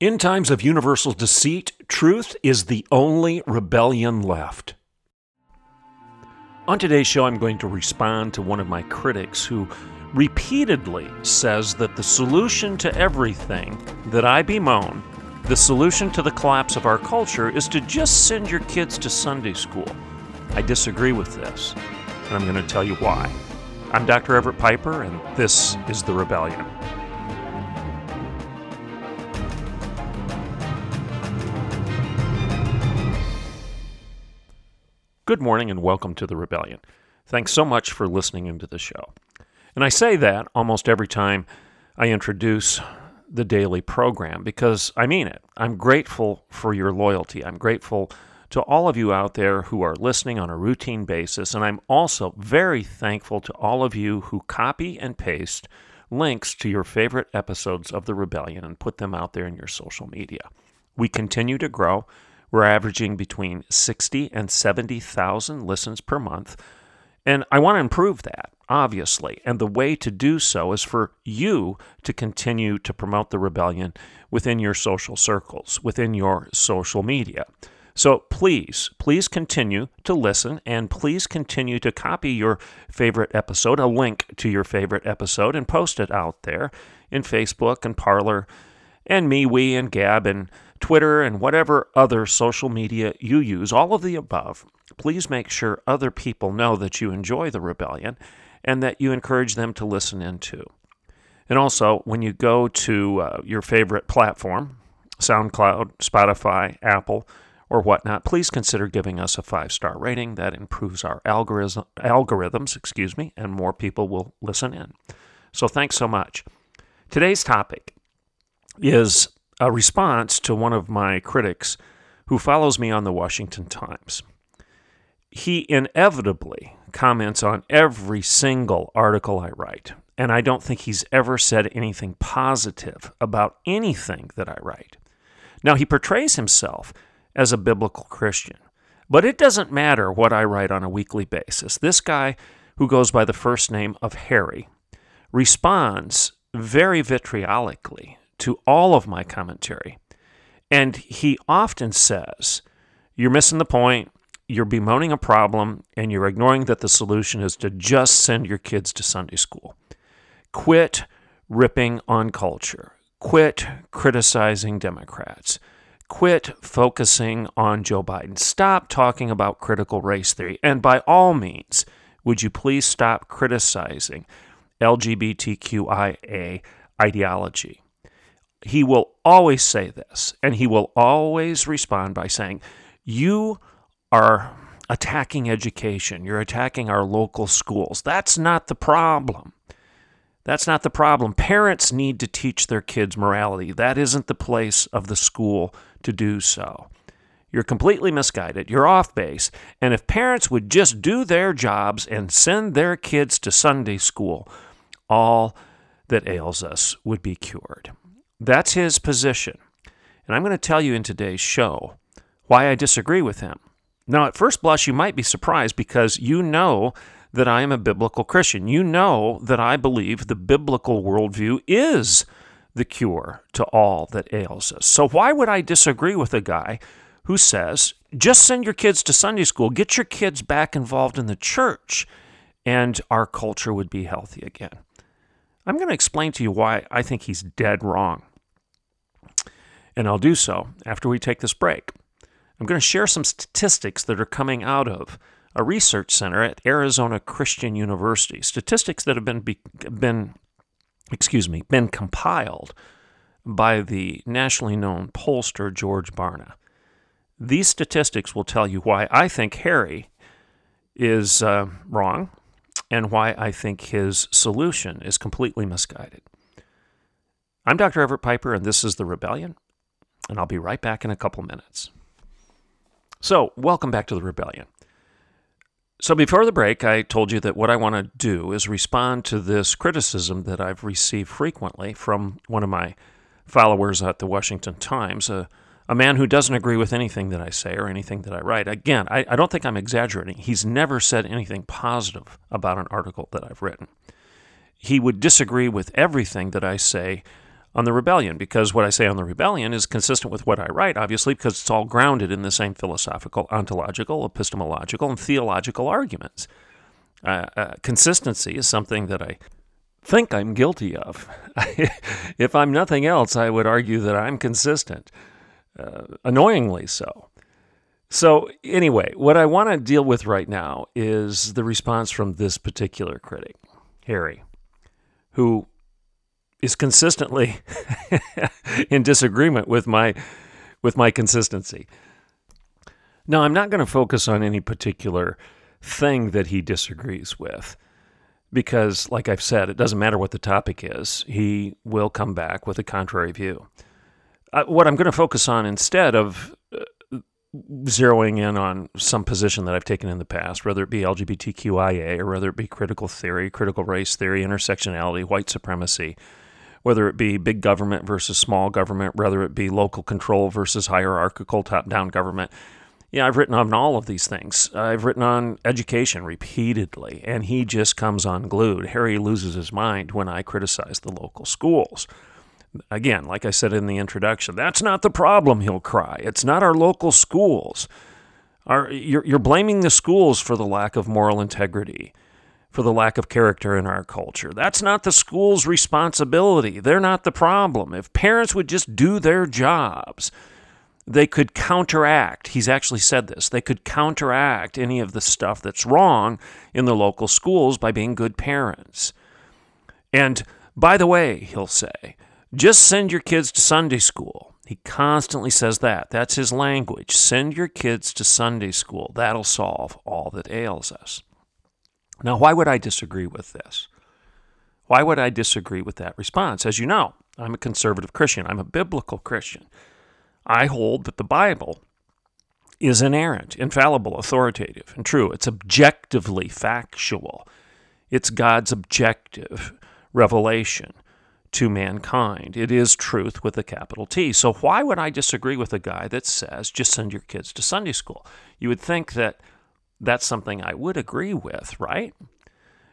In times of universal deceit, truth is the only rebellion left. On today's show, I'm going to respond to one of my critics who repeatedly says that the solution to everything that I bemoan, the solution to the collapse of our culture, is to just send your kids to Sunday school. I disagree with this, and I'm going to tell you why. I'm Dr. Everett Piper, and this is The Rebellion. Good morning and welcome to the Rebellion. Thanks so much for listening into the show. And I say that almost every time I introduce the daily program because I mean it. I'm grateful for your loyalty. I'm grateful to all of you out there who are listening on a routine basis. And I'm also very thankful to all of you who copy and paste links to your favorite episodes of The Rebellion and put them out there in your social media. We continue to grow. We're averaging between 60 and 70,000 listens per month. And I want to improve that, obviously. And the way to do so is for you to continue to promote the rebellion within your social circles, within your social media. So please, please continue to listen and please continue to copy your favorite episode, a link to your favorite episode, and post it out there in Facebook and Parler and MeWe and Gab and Twitter, and whatever other social media you use, all of the above, please make sure other people know that you enjoy the rebellion and that you encourage them to listen in too. And also, when you go to uh, your favorite platform, SoundCloud, Spotify, Apple, or whatnot, please consider giving us a five star rating. That improves our algorithm, algorithms, excuse me, and more people will listen in. So thanks so much. Today's topic is a response to one of my critics who follows me on the Washington Times. He inevitably comments on every single article I write, and I don't think he's ever said anything positive about anything that I write. Now, he portrays himself as a biblical Christian, but it doesn't matter what I write on a weekly basis. This guy, who goes by the first name of Harry, responds very vitriolically to all of my commentary. And he often says, You're missing the point, you're bemoaning a problem, and you're ignoring that the solution is to just send your kids to Sunday school. Quit ripping on culture. Quit criticizing Democrats. Quit focusing on Joe Biden. Stop talking about critical race theory. And by all means, would you please stop criticizing LGBTQIA ideology? He will always say this, and he will always respond by saying, You are attacking education. You're attacking our local schools. That's not the problem. That's not the problem. Parents need to teach their kids morality. That isn't the place of the school to do so. You're completely misguided. You're off base. And if parents would just do their jobs and send their kids to Sunday school, all that ails us would be cured. That's his position. And I'm going to tell you in today's show why I disagree with him. Now, at first blush, you might be surprised because you know that I am a biblical Christian. You know that I believe the biblical worldview is the cure to all that ails us. So, why would I disagree with a guy who says, just send your kids to Sunday school, get your kids back involved in the church, and our culture would be healthy again? I'm going to explain to you why I think he's dead wrong and I'll do so after we take this break. I'm going to share some statistics that are coming out of a research center at Arizona Christian University, statistics that have been been excuse me, been compiled by the nationally known pollster George Barna. These statistics will tell you why I think Harry is uh, wrong and why I think his solution is completely misguided. I'm Dr. Everett Piper, and this is The Rebellion. And I'll be right back in a couple minutes. So, welcome back to the rebellion. So, before the break, I told you that what I want to do is respond to this criticism that I've received frequently from one of my followers at the Washington Times, a, a man who doesn't agree with anything that I say or anything that I write. Again, I, I don't think I'm exaggerating. He's never said anything positive about an article that I've written. He would disagree with everything that I say on the rebellion because what I say on the rebellion is consistent with what I write, obviously, because it's all grounded in the same philosophical, ontological, epistemological, and theological arguments. Uh, uh, consistency is something that I think I'm guilty of. if I'm nothing else, I would argue that I'm consistent, uh, annoyingly so. So, anyway, what I want to deal with right now is the response from this particular critic, Harry, who is consistently in disagreement with my with my consistency. Now, I'm not going to focus on any particular thing that he disagrees with because like I've said, it doesn't matter what the topic is. He will come back with a contrary view. Uh, what I'm going to focus on instead of uh, zeroing in on some position that I've taken in the past, whether it be LGBTQIA or whether it be critical theory, critical race theory, intersectionality, white supremacy, whether it be big government versus small government, whether it be local control versus hierarchical top down government. Yeah, I've written on all of these things. I've written on education repeatedly, and he just comes unglued. Harry loses his mind when I criticize the local schools. Again, like I said in the introduction, that's not the problem, he'll cry. It's not our local schools. Our, you're, you're blaming the schools for the lack of moral integrity for the lack of character in our culture. That's not the school's responsibility. They're not the problem. If parents would just do their jobs, they could counteract. He's actually said this. They could counteract any of the stuff that's wrong in the local schools by being good parents. And by the way, he'll say, just send your kids to Sunday school. He constantly says that. That's his language. Send your kids to Sunday school. That'll solve all that ails us. Now, why would I disagree with this? Why would I disagree with that response? As you know, I'm a conservative Christian, I'm a biblical Christian. I hold that the Bible is inerrant, infallible, authoritative, and true. It's objectively factual. It's God's objective revelation to mankind. It is truth with a capital T. So, why would I disagree with a guy that says just send your kids to Sunday school? You would think that that's something I would agree with, right?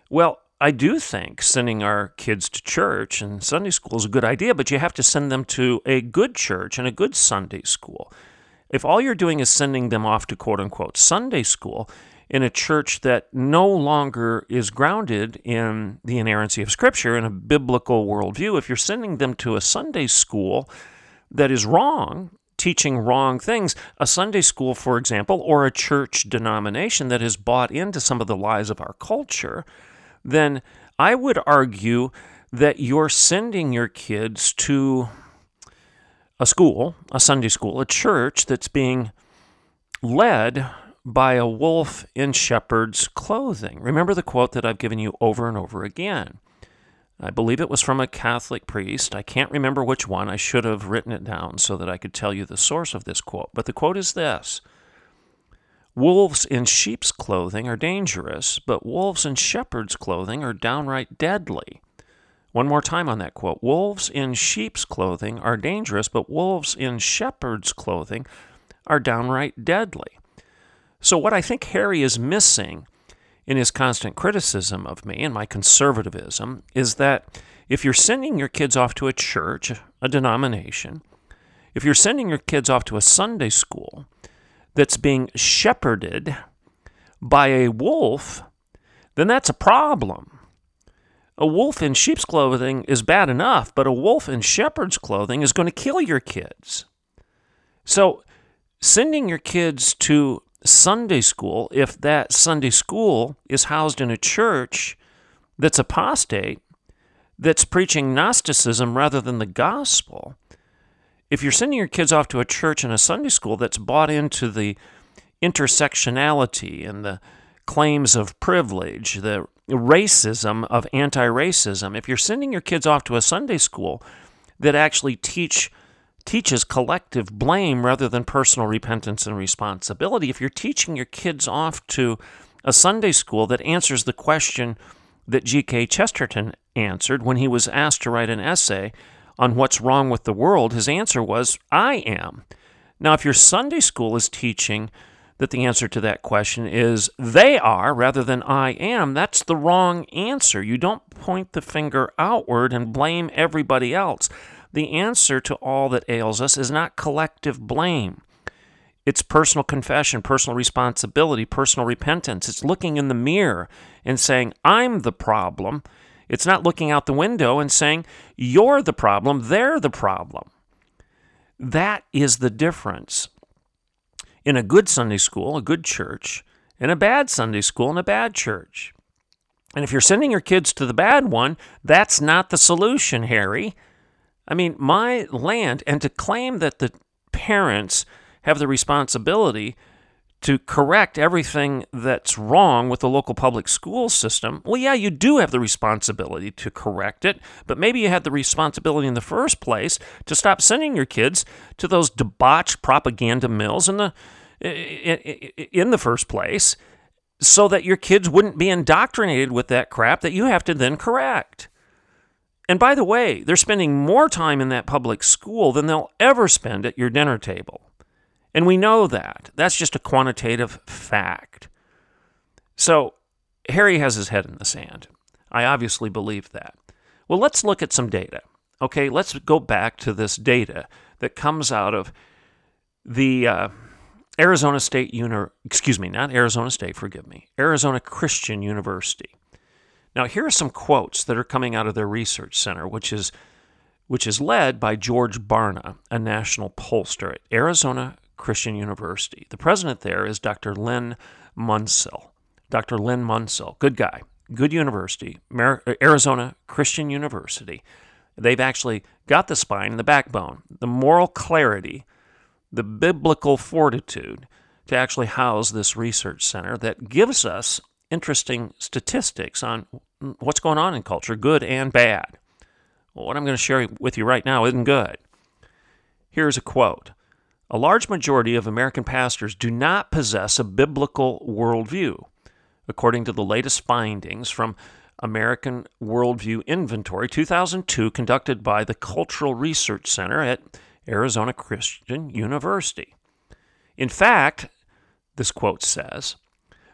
Well, I do think sending our kids to church and Sunday school is a good idea, but you have to send them to a good church and a good Sunday school. If all you're doing is sending them off to quote unquote Sunday school in a church that no longer is grounded in the inerrancy of Scripture and a biblical worldview, if you're sending them to a Sunday school that is wrong, teaching wrong things. A Sunday school, for example, or a church denomination that has bought into some of the lies of our culture, then I would argue that you're sending your kids to a school, a Sunday school, a church that's being led by a wolf in shepherd's clothing. Remember the quote that I've given you over and over again. I believe it was from a Catholic priest. I can't remember which one. I should have written it down so that I could tell you the source of this quote. But the quote is this Wolves in sheep's clothing are dangerous, but wolves in shepherd's clothing are downright deadly. One more time on that quote Wolves in sheep's clothing are dangerous, but wolves in shepherd's clothing are downright deadly. So, what I think Harry is missing in his constant criticism of me and my conservatism is that if you're sending your kids off to a church, a denomination, if you're sending your kids off to a Sunday school that's being shepherded by a wolf, then that's a problem. A wolf in sheep's clothing is bad enough, but a wolf in shepherd's clothing is going to kill your kids. So, sending your kids to Sunday school, if that Sunday school is housed in a church that's apostate, that's preaching Gnosticism rather than the gospel, if you're sending your kids off to a church and a Sunday school that's bought into the intersectionality and the claims of privilege, the racism of anti racism, if you're sending your kids off to a Sunday school that actually teach teaches collective blame rather than personal repentance and responsibility. If you're teaching your kids off to a Sunday school that answers the question that G.K. Chesterton answered when he was asked to write an essay on what's wrong with the world, his answer was, I am. Now, if your Sunday school is teaching that the answer to that question is they are rather than I am, that's the wrong answer. You don't point the finger outward and blame everybody else. The answer to all that ails us is not collective blame. It's personal confession, personal responsibility, personal repentance. It's looking in the mirror and saying, I'm the problem. It's not looking out the window and saying, You're the problem, they're the problem. That is the difference in a good Sunday school, a good church, and a bad Sunday school and a bad church. And if you're sending your kids to the bad one, that's not the solution, Harry. I mean, my land, and to claim that the parents have the responsibility to correct everything that's wrong with the local public school system, well, yeah, you do have the responsibility to correct it, but maybe you had the responsibility in the first place to stop sending your kids to those debauched propaganda mills in the in the first place so that your kids wouldn't be indoctrinated with that crap that you have to then correct. And by the way, they're spending more time in that public school than they'll ever spend at your dinner table. And we know that. That's just a quantitative fact. So Harry has his head in the sand. I obviously believe that. Well, let's look at some data. Okay, let's go back to this data that comes out of the uh, Arizona State Uni- excuse me, not Arizona State, forgive me, Arizona Christian University. Now, here are some quotes that are coming out of their research center, which is which is led by George Barna, a national pollster at Arizona Christian University. The president there is Dr. Len Munsil. Dr. Len Munsil, good guy, good university, Arizona Christian University. They've actually got the spine, and the backbone, the moral clarity, the biblical fortitude to actually house this research center that gives us interesting statistics on Mm, what's going on in culture, good and bad. Well, what I'm going to share with you right now isn't good. Here's a quote a large majority of American pastors do not possess a biblical worldview, according to the latest findings from American Worldview Inventory 2002, conducted by the Cultural Research Center at Arizona Christian University. In fact, this quote says,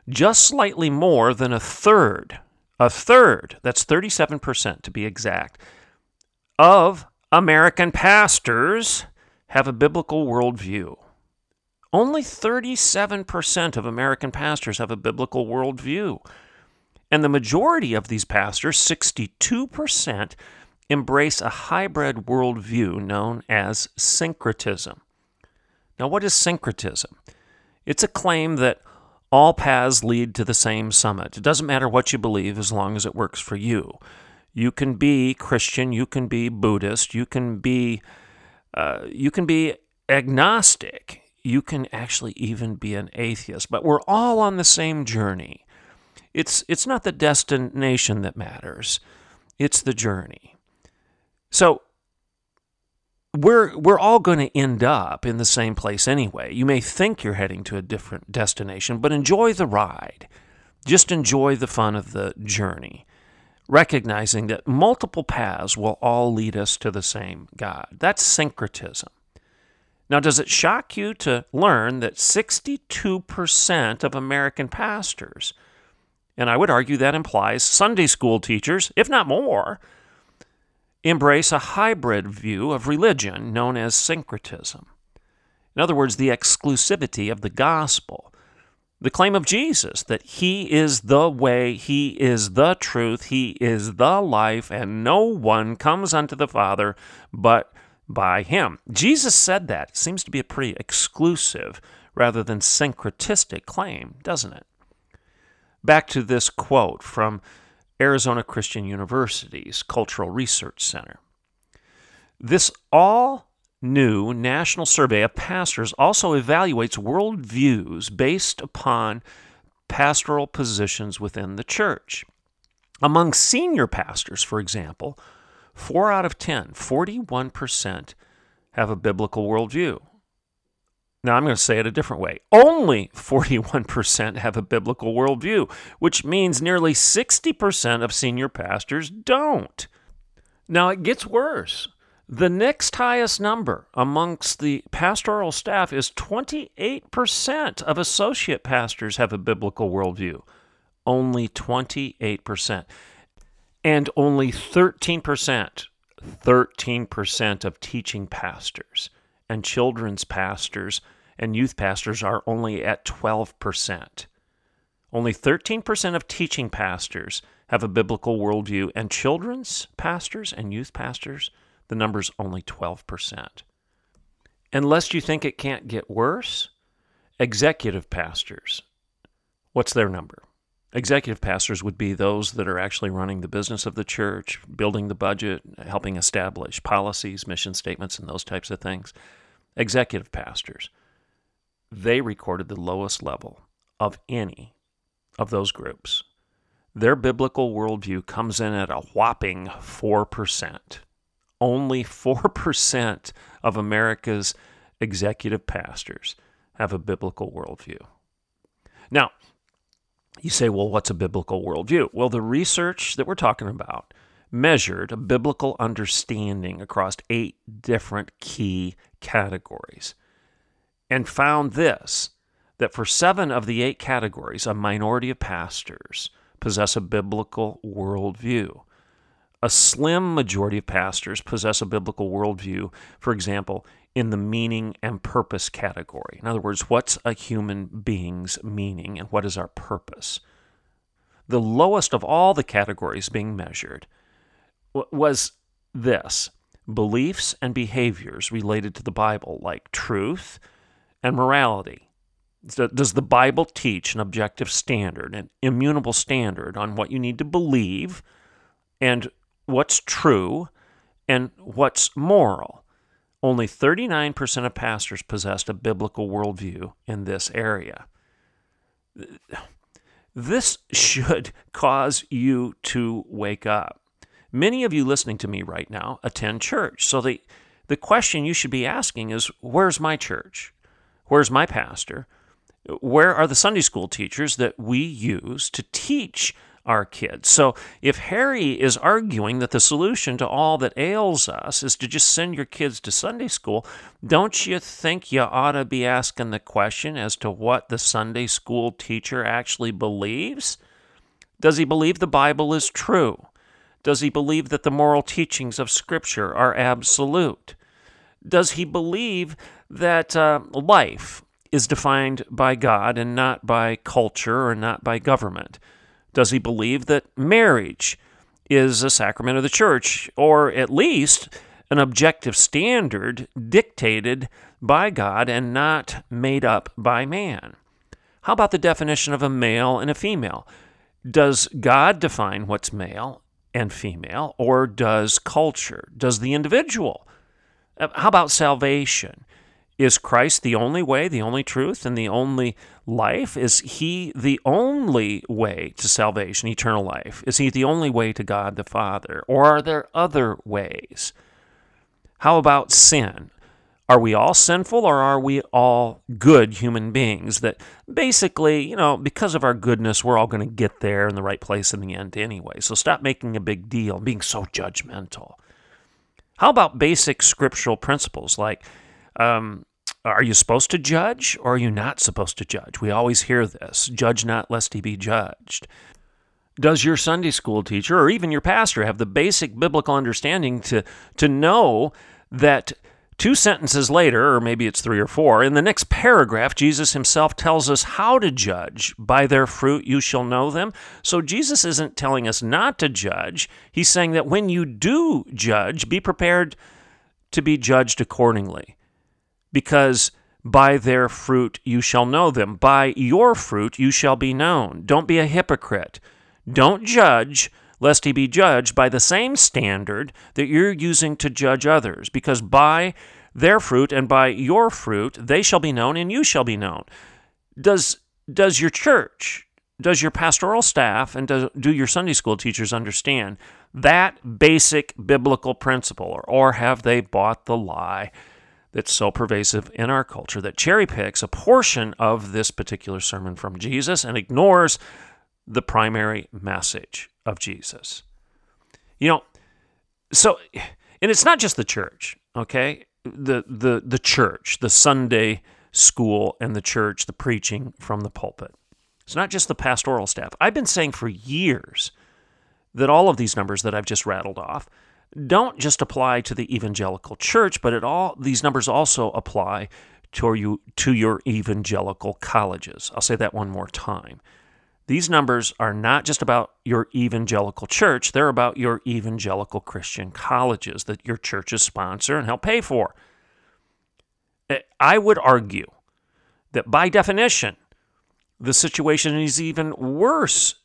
just slightly more than a third, a third, that's 37% to be exact, of American pastors have a biblical worldview. Only 37% of American pastors have a biblical worldview. And the majority of these pastors, 62%, embrace a hybrid worldview known as syncretism. Now, what is syncretism? It's a claim that all paths lead to the same summit. It doesn't matter what you believe as long as it works for you. You can be Christian, you can be Buddhist, you can be uh, you can be agnostic. You can actually even be an atheist, but we're all on the same journey. It's, it's not the destination that matters, it's the journey. So, we're, we're all going to end up in the same place anyway. You may think you're heading to a different destination, but enjoy the ride. Just enjoy the fun of the journey recognizing that multiple paths will all lead us to the same God. That's syncretism. Now, does it shock you to learn that 62% of American pastors, and I would argue that implies Sunday school teachers, if not more, embrace a hybrid view of religion known as syncretism? In other words, the exclusivity of the gospel the claim of Jesus that He is the way, He is the truth, He is the life, and no one comes unto the Father but by Him. Jesus said that. It seems to be a pretty exclusive rather than syncretistic claim, doesn't it? Back to this quote from Arizona Christian University's Cultural Research Center. This all new national survey of pastors also evaluates worldviews based upon pastoral positions within the church. Among senior pastors, for example, 4 out of 10, 41%, have a biblical worldview. Now, I'm going to say it a different way. Only 41% have a biblical worldview, which means nearly 60% of senior pastors don't. Now, it gets worse. The next highest number amongst the pastoral staff is 28% of associate pastors have a biblical worldview. Only 28%. And only 13%, 13% of teaching pastors and children's pastors and youth pastors are only at 12%. Only 13% of teaching pastors have a biblical worldview, and children's pastors and youth pastors the number's only 12%. And lest you think it can't get worse, executive pastors, what's their number? Executive pastors would be those that are actually running the business of the church, building the budget, helping establish policies, mission statements, and those types of things. Executive pastors, they recorded the lowest level of any of those groups. Their biblical worldview comes in at a whopping 4% only 4% of America's executive pastors have a biblical worldview. Now, you say, well, what's a biblical worldview? Well, the research that we're talking about measured a biblical understanding across eight different key categories and found this that for seven of the eight categories, a minority of pastors possess a biblical worldview. A slim majority of pastors possess a biblical worldview, for example, in the meaning and purpose category. In other words, what's a human being's meaning and what is our purpose? The lowest of all the categories being measured was this beliefs and behaviors related to the Bible, like truth and morality. Does the Bible teach an objective standard, an immutable standard on what you need to believe and what's true and what's moral. Only 39% of pastors possessed a biblical worldview in this area. This should cause you to wake up. Many of you listening to me right now attend church. So the, the question you should be asking is where's my church? Where's my pastor? Where are the Sunday school teachers that we use to teach our kids. So if Harry is arguing that the solution to all that ails us is to just send your kids to Sunday school, don't you think you ought to be asking the question as to what the Sunday school teacher actually believes? Does he believe the Bible is true? Does he believe that the moral teachings of Scripture are absolute? Does he believe that uh, life is defined by God and not by culture or not by government? Does he believe that marriage is a sacrament of the church, or at least an objective standard dictated by God and not made up by man? How about the definition of a male and a female? Does God define what's male and female, or does culture? Does the individual? Uh, how about salvation? Is Christ the only way, the only truth, and the only life? Is he the only way to salvation, eternal life? Is he the only way to God the Father? Or are there other ways? How about sin? Are we all sinful or are we all good human beings that basically, you know, because of our goodness, we're all going to get there in the right place in the end anyway? So stop making a big deal and being so judgmental. How about basic scriptural principles like um, are you supposed to judge or are you not supposed to judge? We always hear this judge not lest he be judged. Does your Sunday school teacher or even your pastor have the basic biblical understanding to, to know that two sentences later, or maybe it's three or four, in the next paragraph, Jesus himself tells us how to judge. By their fruit you shall know them. So Jesus isn't telling us not to judge. He's saying that when you do judge, be prepared to be judged accordingly because by their fruit you shall know them. By your fruit you shall be known. Don't be a hypocrite. Don't judge, lest he be judged by the same standard that you're using to judge others, because by their fruit and by your fruit they shall be known and you shall be known. Does, does your church, does your pastoral staff, and do your Sunday school teachers understand that basic biblical principle, or, or have they bought the lie? that's so pervasive in our culture that cherry picks a portion of this particular sermon from Jesus and ignores the primary message of Jesus. You know, so and it's not just the church, okay? The the the church, the Sunday school and the church, the preaching from the pulpit. It's not just the pastoral staff. I've been saying for years that all of these numbers that I've just rattled off don't just apply to the evangelical church, but it all these numbers also apply to you to your evangelical colleges. I'll say that one more time. These numbers are not just about your evangelical church, they're about your evangelical Christian colleges that your churches sponsor and help pay for. Eh, I would argue that by definition, the situation is even worse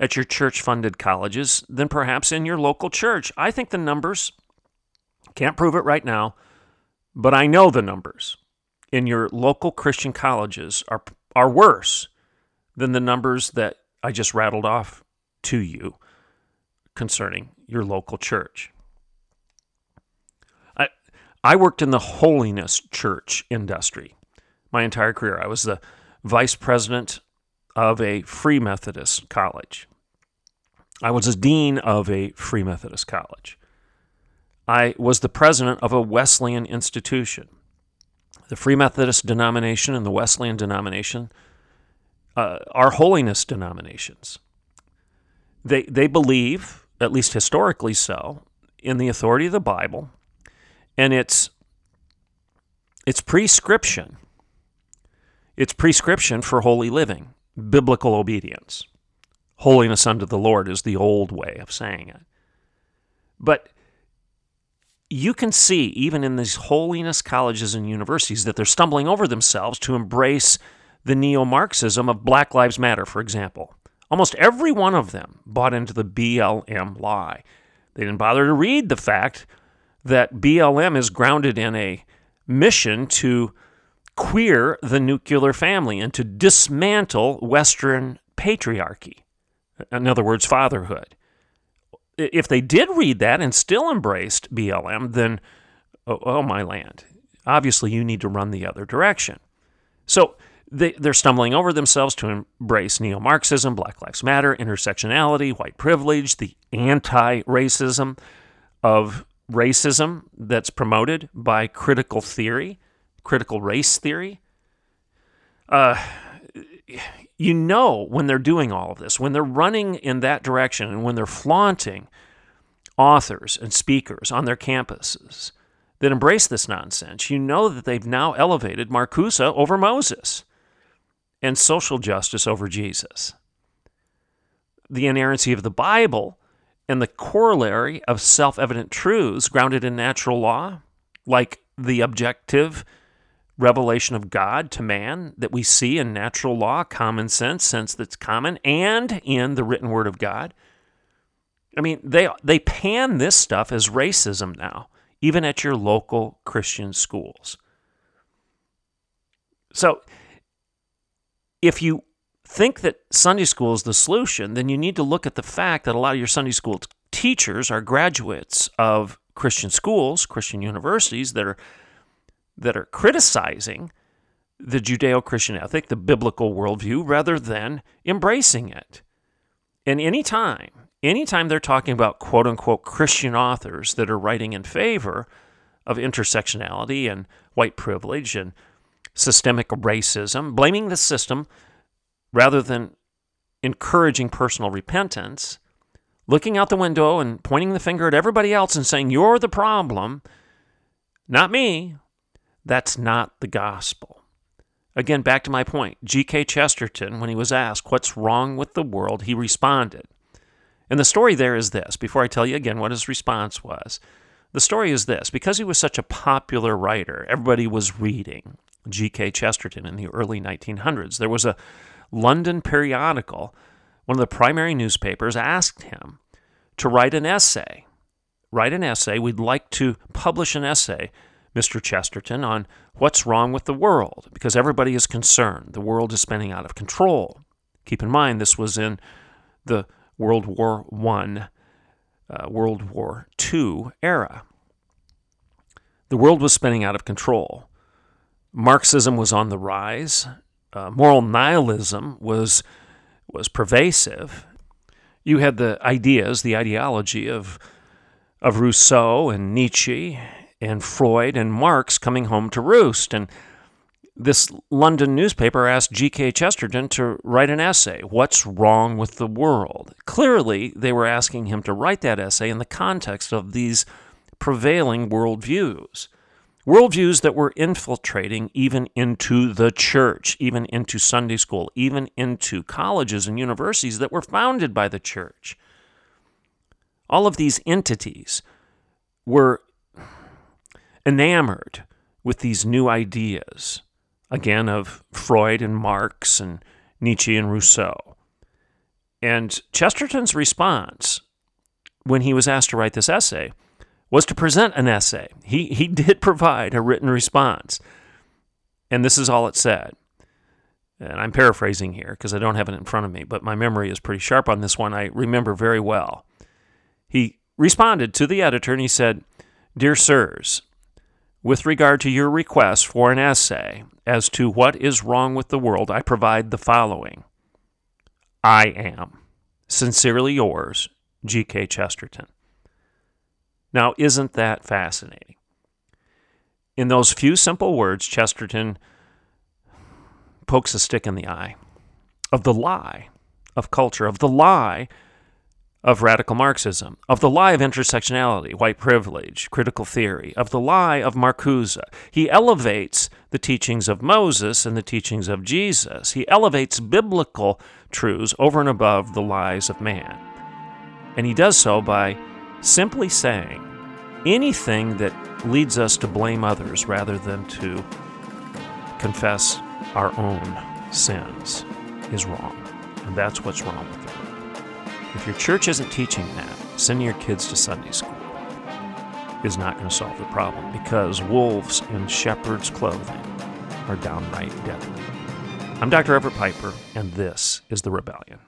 at your church funded colleges than perhaps in your local church. I think the numbers, can't prove it right now, but I know the numbers in your local Christian colleges are, are worse than the numbers that I just rattled off to you concerning your local church. I, I worked in the holiness church industry my entire career. I was the vice president of a Free Methodist college. I was a dean of a Free Methodist college. I was the president of a Wesleyan institution. The Free Methodist denomination and the Wesleyan denomination uh, are holiness denominations. They, they believe, at least historically so, in the authority of the Bible and its, its prescription. Its prescription for holy living, biblical obedience. Holiness unto the Lord is the old way of saying it. But you can see, even in these holiness colleges and universities, that they're stumbling over themselves to embrace the neo Marxism of Black Lives Matter, for example. Almost every one of them bought into the BLM lie. They didn't bother to read the fact that BLM is grounded in a mission to queer the nuclear family and to dismantle Western patriarchy. In other words, fatherhood. If they did read that and still embraced BLM, then, oh, oh my land, obviously you need to run the other direction. So they, they're stumbling over themselves to embrace neo Marxism, Black Lives Matter, intersectionality, white privilege, the anti racism of racism that's promoted by critical theory, critical race theory. Uh, you know when they're doing all of this, when they're running in that direction, and when they're flaunting authors and speakers on their campuses that embrace this nonsense, you know that they've now elevated Marcuse over Moses and social justice over Jesus. The inerrancy of the Bible and the corollary of self evident truths grounded in natural law, like the objective revelation of God to man that we see in natural law, common sense, sense that's common, and in the written word of God. I mean, they, they pan this stuff as racism now, even at your local Christian schools. So if you think that Sunday school is the solution, then you need to look at the fact that a lot of your Sunday school teachers are graduates of Christian schools, Christian universities that are that are criticizing the Judeo-Christian ethic, the biblical worldview, rather than embracing it. And anytime, anytime they're talking about quote unquote Christian authors that are writing in favor of intersectionality and white privilege and systemic racism, blaming the system rather than encouraging personal repentance, looking out the window and pointing the finger at everybody else and saying, You're the problem, not me. That's not the gospel. Again, back to my point G.K. Chesterton, when he was asked, What's wrong with the world? he responded. And the story there is this before I tell you again what his response was. The story is this because he was such a popular writer, everybody was reading. G.K. Chesterton in the early 1900s. There was a London periodical, one of the primary newspapers asked him to write an essay. Write an essay. We'd like to publish an essay, Mr. Chesterton, on what's wrong with the world, because everybody is concerned. The world is spinning out of control. Keep in mind, this was in the World War I, uh, World War II era. The world was spinning out of control. Marxism was on the rise. Uh, moral nihilism was was pervasive. You had the ideas, the ideology of of Rousseau and Nietzsche and Freud and Marx coming home to roost. And this London newspaper asked G.K. Chesterton to write an essay, What's Wrong with the World? Clearly, they were asking him to write that essay in the context of these prevailing worldviews. Worldviews that were infiltrating even into the church, even into Sunday school, even into colleges and universities that were founded by the church. All of these entities were enamored with these new ideas, again, of Freud and Marx and Nietzsche and Rousseau. And Chesterton's response when he was asked to write this essay was to present an essay. He, he did provide a written response. And this is all it said. And I'm paraphrasing here because I don't have it in front of me, but my memory is pretty sharp on this one. I remember very well. He responded to the editor and he said, Dear sirs, with regard to your request for an essay as to what is wrong with the world, I provide the following I am. Sincerely yours, G.K. Chesterton. Now, isn't that fascinating? In those few simple words, Chesterton pokes a stick in the eye of the lie of culture, of the lie of radical Marxism, of the lie of intersectionality, white privilege, critical theory, of the lie of Marcuse. He elevates the teachings of Moses and the teachings of Jesus. He elevates biblical truths over and above the lies of man. And he does so by simply saying anything that leads us to blame others rather than to confess our own sins is wrong. And that's what's wrong with it. If your church isn't teaching that, sending your kids to Sunday school is not going to solve the problem because wolves in shepherd's clothing are downright deadly. I'm Dr. Everett Piper, and this is The Rebellion.